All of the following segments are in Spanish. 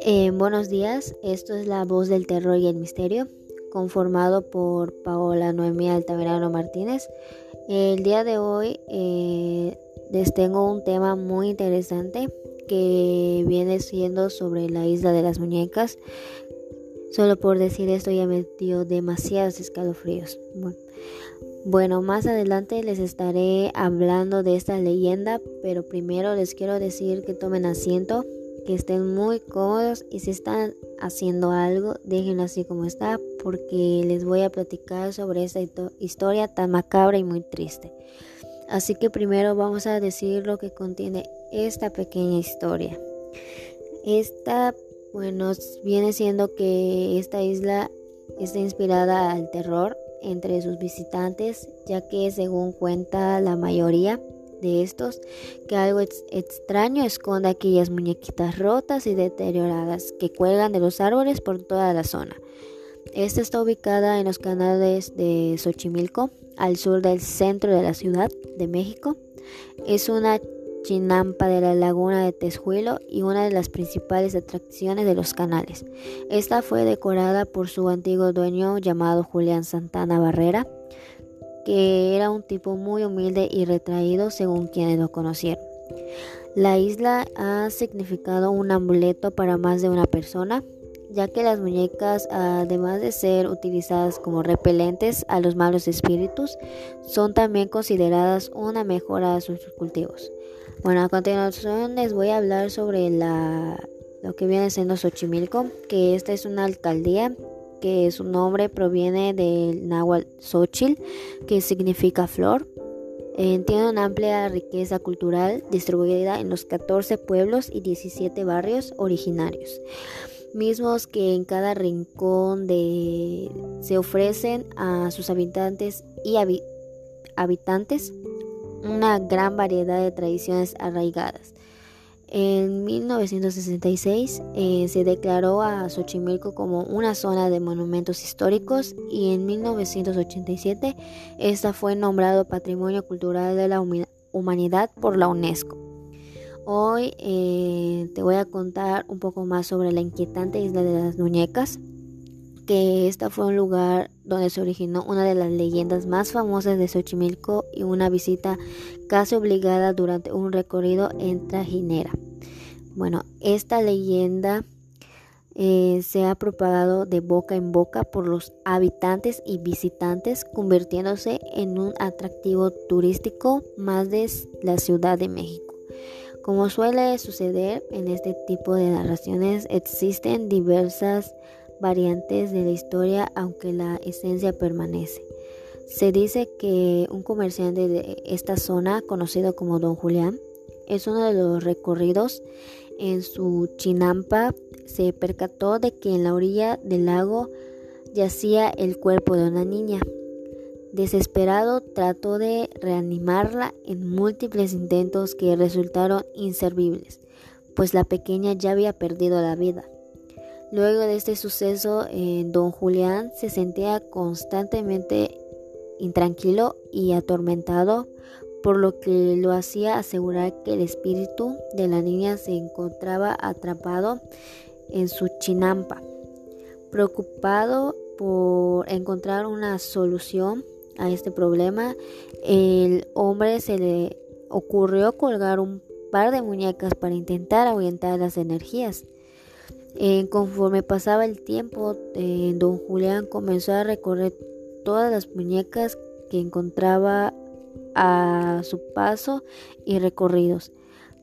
Eh, buenos días, esto es La Voz del Terror y el Misterio, conformado por Paola Noemí Altamirano Martínez. El día de hoy eh, les tengo un tema muy interesante que viene siendo sobre la isla de las muñecas. Solo por decir esto ya me dio demasiados escalofríos. Bueno, bueno, más adelante les estaré hablando de esta leyenda, pero primero les quiero decir que tomen asiento que estén muy cómodos y si están haciendo algo, déjenlo así como está porque les voy a platicar sobre esta historia tan macabra y muy triste. Así que primero vamos a decir lo que contiene esta pequeña historia. Esta, bueno, viene siendo que esta isla está inspirada al terror entre sus visitantes, ya que según cuenta la mayoría, de estos que algo extraño esconde aquellas muñequitas rotas y deterioradas que cuelgan de los árboles por toda la zona. Esta está ubicada en los canales de Xochimilco, al sur del centro de la Ciudad de México. Es una chinampa de la laguna de Texuelo y una de las principales atracciones de los canales. Esta fue decorada por su antiguo dueño llamado Julián Santana Barrera que era un tipo muy humilde y retraído según quienes lo conocieron. La isla ha significado un amuleto para más de una persona, ya que las muñecas, además de ser utilizadas como repelentes a los malos espíritus, son también consideradas una mejora a sus cultivos. Bueno, a continuación les voy a hablar sobre la, lo que viene siendo Xochimilco, que esta es una alcaldía que su nombre proviene del náhuatl Xochitl, que significa flor. Eh, tiene una amplia riqueza cultural distribuida en los 14 pueblos y 17 barrios originarios, mismos que en cada rincón de, se ofrecen a sus habitantes y habitantes una gran variedad de tradiciones arraigadas. En 1966 eh, se declaró a Xochimilco como una zona de monumentos históricos y en 1987 esta fue nombrado Patrimonio Cultural de la Humanidad por la UNESCO. Hoy eh, te voy a contar un poco más sobre la inquietante isla de las muñecas, que esta fue un lugar donde se originó una de las leyendas más famosas de Xochimilco y una visita casi obligada durante un recorrido en Trajinera. Bueno, esta leyenda eh, se ha propagado de boca en boca por los habitantes y visitantes, convirtiéndose en un atractivo turístico más de la Ciudad de México. Como suele suceder en este tipo de narraciones, existen diversas variantes de la historia, aunque la esencia permanece. Se dice que un comerciante de esta zona, conocido como Don Julián, es uno de los recorridos en su chinampa se percató de que en la orilla del lago yacía el cuerpo de una niña. Desesperado trató de reanimarla en múltiples intentos que resultaron inservibles, pues la pequeña ya había perdido la vida. Luego de este suceso, eh, don Julián se sentía constantemente intranquilo y atormentado, por lo que lo hacía asegurar que el espíritu de la niña se encontraba atrapado en su chinampa. Preocupado por encontrar una solución a este problema, el hombre se le ocurrió colgar un par de muñecas para intentar ahuyentar las energías. Eh, conforme pasaba el tiempo, eh, don Julián comenzó a recorrer todas las muñecas que encontraba a su paso y recorridos,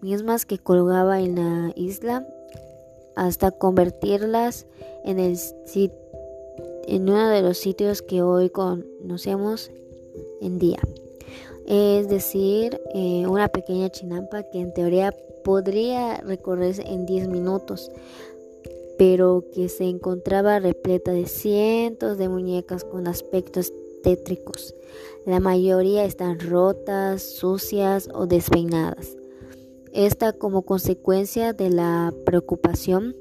mismas que colgaba en la isla hasta convertirlas en, el en uno de los sitios que hoy conocemos en día. Es decir, eh, una pequeña chinampa que en teoría podría recorrerse en 10 minutos, pero que se encontraba repleta de cientos de muñecas con aspectos tétricos. La mayoría están rotas, sucias o despeinadas. Esta como consecuencia de la preocupación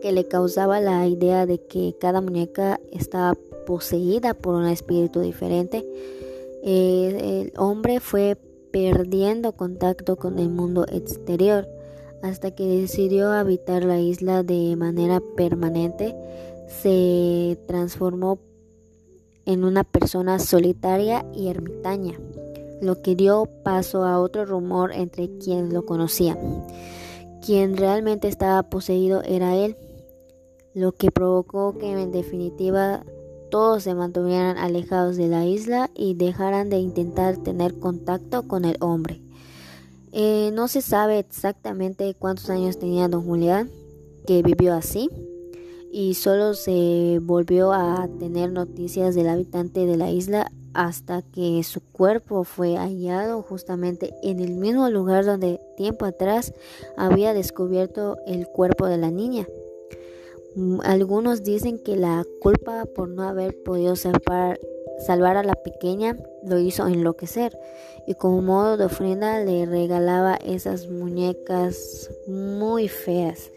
que le causaba la idea de que cada muñeca estaba poseída por un espíritu diferente, eh, el hombre fue perdiendo contacto con el mundo exterior hasta que decidió habitar la isla de manera permanente, se transformó en una persona solitaria y ermitaña, lo que dio paso a otro rumor entre quienes lo conocían. Quien realmente estaba poseído era él, lo que provocó que en definitiva todos se mantuvieran alejados de la isla y dejaran de intentar tener contacto con el hombre. Eh, no se sabe exactamente cuántos años tenía don Julián, que vivió así, y solo se volvió a tener noticias del habitante de la isla hasta que su cuerpo fue hallado justamente en el mismo lugar donde tiempo atrás había descubierto el cuerpo de la niña. Mm, algunos dicen que la culpa por no haber podido salvar, salvar a la pequeña lo hizo enloquecer. Y como modo de ofrenda le regalaba esas muñecas muy feas.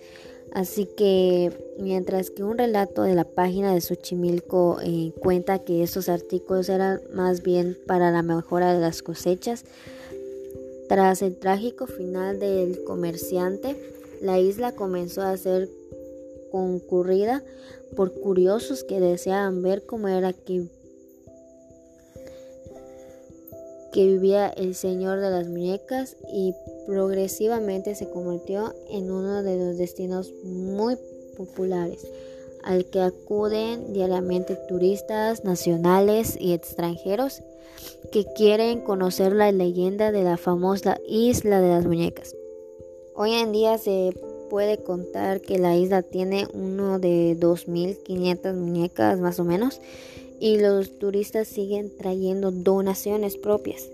Así que mientras que un relato de la página de Xochimilco eh, cuenta que estos artículos eran más bien para la mejora de las cosechas, tras el trágico final del comerciante, la isla comenzó a ser concurrida por curiosos que deseaban ver cómo era que que vivía el Señor de las Muñecas y progresivamente se convirtió en uno de los destinos muy populares al que acuden diariamente turistas nacionales y extranjeros que quieren conocer la leyenda de la famosa isla de las muñecas. Hoy en día se puede contar que la isla tiene uno de 2.500 muñecas más o menos y los turistas siguen trayendo donaciones propias.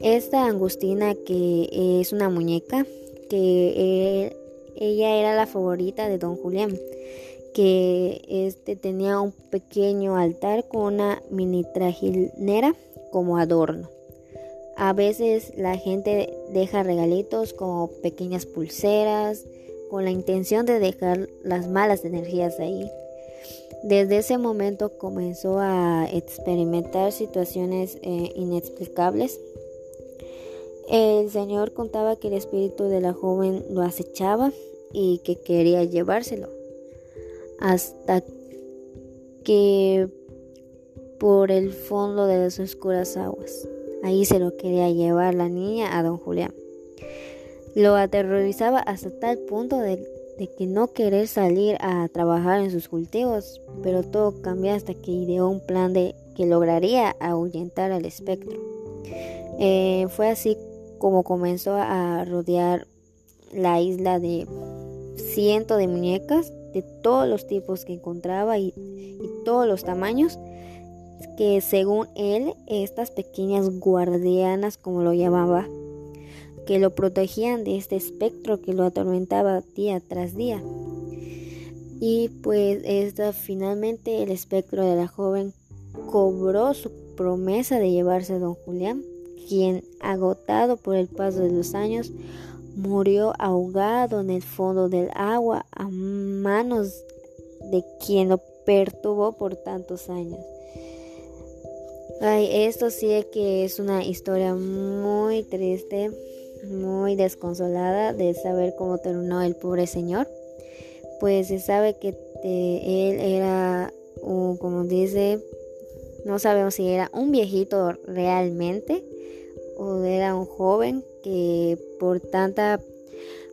Esta Angustina, que es una muñeca, que ella era la favorita de don Julián, que este tenía un pequeño altar con una mini trajinera como adorno. A veces la gente deja regalitos como pequeñas pulseras con la intención de dejar las malas energías ahí. Desde ese momento comenzó a experimentar situaciones eh, inexplicables. El Señor contaba que el espíritu de la joven lo acechaba y que quería llevárselo. Hasta que por el fondo de las oscuras aguas. Ahí se lo quería llevar la niña a don Julián. Lo aterrorizaba hasta tal punto de de que no querer salir a trabajar en sus cultivos, pero todo cambió hasta que ideó un plan de que lograría ahuyentar al espectro. Eh, fue así como comenzó a rodear la isla de cientos de muñecas de todos los tipos que encontraba y, y todos los tamaños que según él estas pequeñas guardianas como lo llamaba que lo protegían de este espectro que lo atormentaba día tras día. Y pues esta, finalmente el espectro de la joven cobró su promesa de llevarse a don Julián, quien, agotado por el paso de los años, murió ahogado en el fondo del agua a manos de quien lo perturbó por tantos años. Ay, esto sí que es una historia muy triste muy desconsolada de saber cómo terminó el pobre señor, pues se sabe que él era, como dice, no sabemos si era un viejito realmente o era un joven que por tanta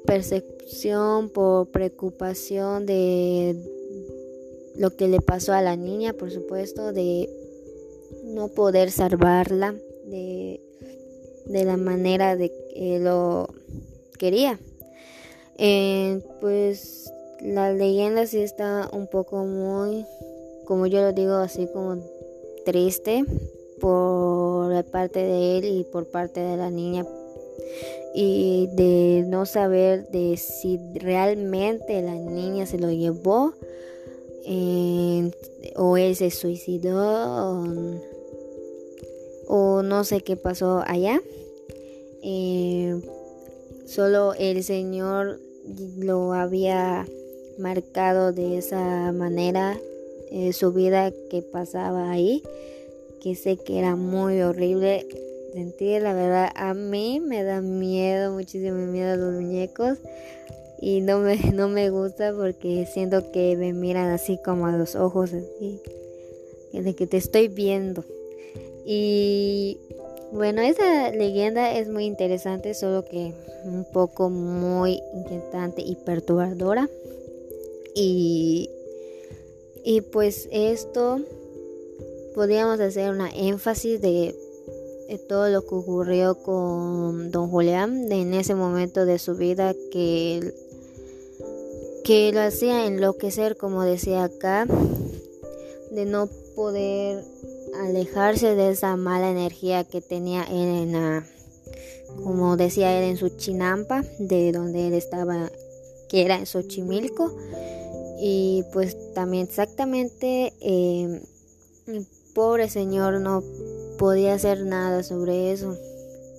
percepción, por preocupación de lo que le pasó a la niña, por supuesto, de no poder salvarla, de de la manera de que lo quería. Eh, pues la leyenda sí está un poco muy, como yo lo digo, así como triste por parte de él y por parte de la niña y de no saber de si realmente la niña se lo llevó eh, o él se suicidó o no sé qué pasó allá. Eh, solo el Señor lo había marcado de esa manera eh, su vida que pasaba ahí, que sé que era muy horrible sentir. La verdad, a mí me da miedo, muchísimo miedo a los muñecos. Y no me, no me gusta porque siento que me miran así como a los ojos, así. De que te estoy viendo. Y bueno, esa leyenda es muy interesante, solo que un poco muy inquietante y perturbadora. Y, y pues esto podríamos hacer una énfasis de, todo lo que ocurrió con don Julián en ese momento de su vida que, que lo hacía enloquecer, como decía acá, de no poder alejarse de esa mala energía que tenía él en la, como decía él en su chinampa, de donde él estaba, que era en Xochimilco. Y pues también exactamente, eh, pobre señor no podía hacer nada sobre eso.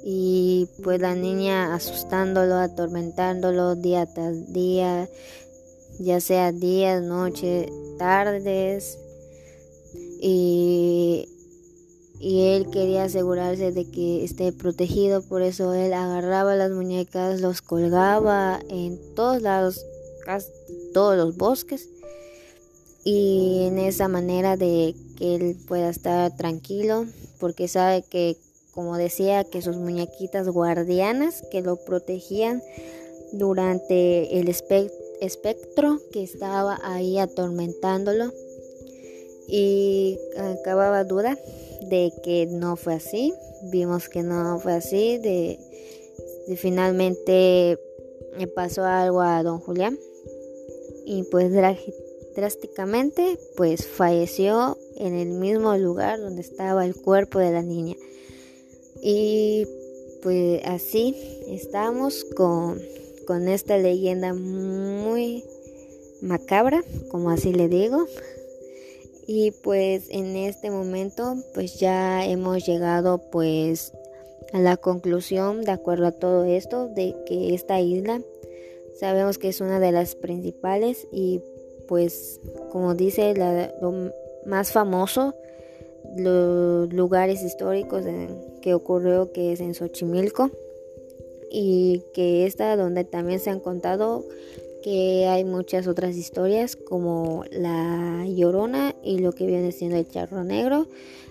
Y pues la niña asustándolo, atormentándolo día tras día, ya sea días, noches, tardes, y, él quería asegurarse de que esté protegido, por eso él agarraba las muñecas, los colgaba en todos lados, casi todos los bosques y en esa manera de que él pueda estar tranquilo porque sabe que como decía que sus muñequitas guardianas que lo protegían durante el espectro que estaba ahí atormentándolo y acababa duda de que no fue así. Vimos que no fue así, de, finalmente le pasó algo a don Julián y pues drásticamente pues falleció en el mismo lugar donde estaba el cuerpo de la niña. Y pues así estamos con, con esta leyenda muy macabra, como así le digo. Y pues en este momento pues ya hemos llegado pues a la conclusión de acuerdo a todo esto de que esta isla sabemos que es una de las principales y pues como dice lo más famoso los lugares históricos en que ocurrió que es en Xochimilco y que esta donde también se han contado que hay muchas otras historias como la llorona y lo que viene siendo el charro negro,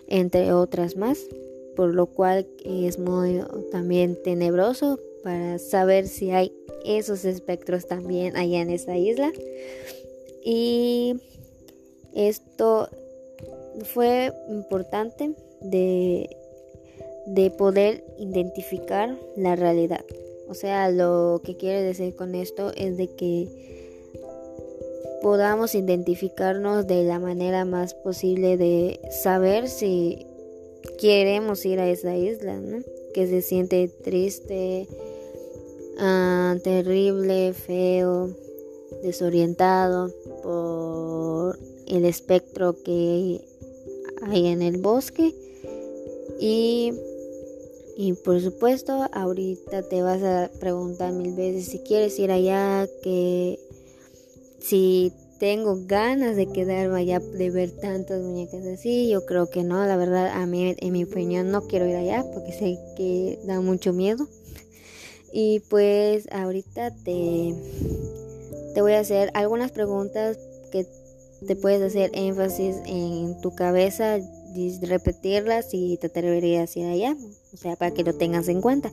entre otras más, por lo cual es muy también tenebroso para saber si hay esos espectros también allá en esa isla. Y esto fue importante de, de poder identificar la realidad. O sea, lo que quiere decir con esto es de que podamos identificarnos de la manera más posible de saber si queremos ir a esa isla, ¿no? Que se siente triste, ah, terrible, feo, desorientado por el espectro que hay en el bosque y y por supuesto, ahorita te vas a preguntar mil veces si quieres ir allá, que si tengo ganas de quedarme allá, de ver tantas muñecas así. Yo creo que no, la verdad, a mí, en mi opinión, no quiero ir allá porque sé que da mucho miedo. Y pues ahorita te, te voy a hacer algunas preguntas que te puedes hacer énfasis en tu cabeza repetirlas y te atreverías a ir allá, o sea, para que lo tengas en cuenta.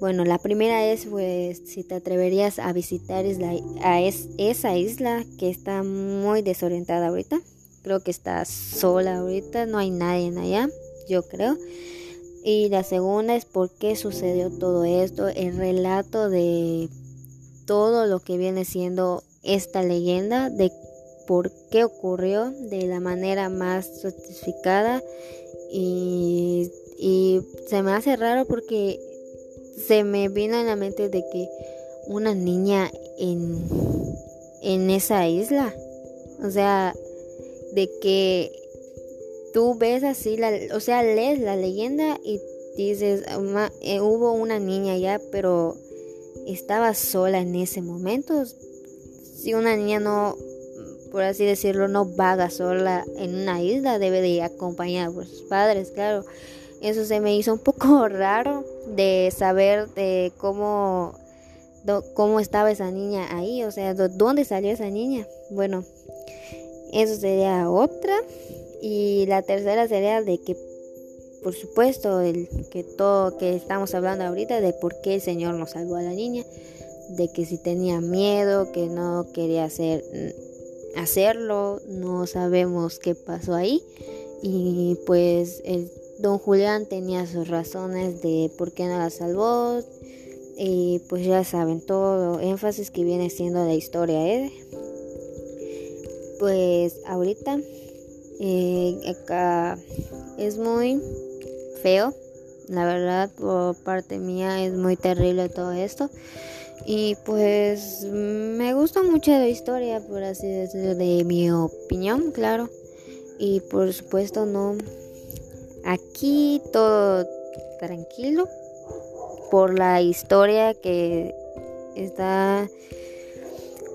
Bueno, la primera es, pues, si te atreverías a visitar a esa isla que está muy desorientada ahorita. Creo que está sola ahorita, no hay nadie allá, yo creo. Y la segunda es por qué sucedió todo esto, el relato de todo lo que viene siendo esta leyenda, de por qué ocurrió de la manera más justificada y, se me hace raro porque se me vino en la mente de que una niña en, en esa isla, o sea, de que tú ves así, la, o sea, lees la leyenda y dices, eh, hubo una niña allá, pero estaba sola en ese momento. Si una niña no por así decirlo, no vaga sola en una isla, debe de ir acompañada por sus padres, claro. Eso se me hizo un poco raro de saber de cómo, cómo estaba esa niña ahí, o sea, dónde salió esa niña. Bueno, eso sería otra. Y la tercera sería de que, por supuesto, el que todo que estamos hablando ahorita de por qué el Señor nos salvó a la niña, de que si tenía miedo, que no quería hacer hacerlo, no sabemos qué pasó ahí y pues el don Julián tenía sus razones de por qué no la salvó y pues ya saben todo énfasis que viene siendo la historia ¿eh? pues ahorita eh, acá es muy feo la verdad por parte mía es muy terrible todo esto y pues me gusta mucho la historia, por así decirlo, de mi opinión, claro. Y por supuesto no. Aquí todo tranquilo por la historia que está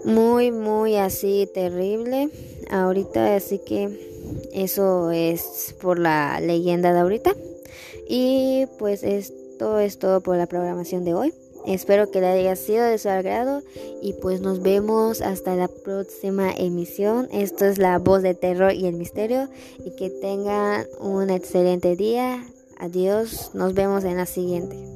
muy, muy así terrible ahorita. Así que eso es por la leyenda de ahorita. Y pues esto es todo por la programación de hoy. Espero que le haya sido de su agrado y pues nos vemos hasta la próxima emisión. Esto es la voz de terror y el misterio y que tengan un excelente día. Adiós, nos vemos en la siguiente.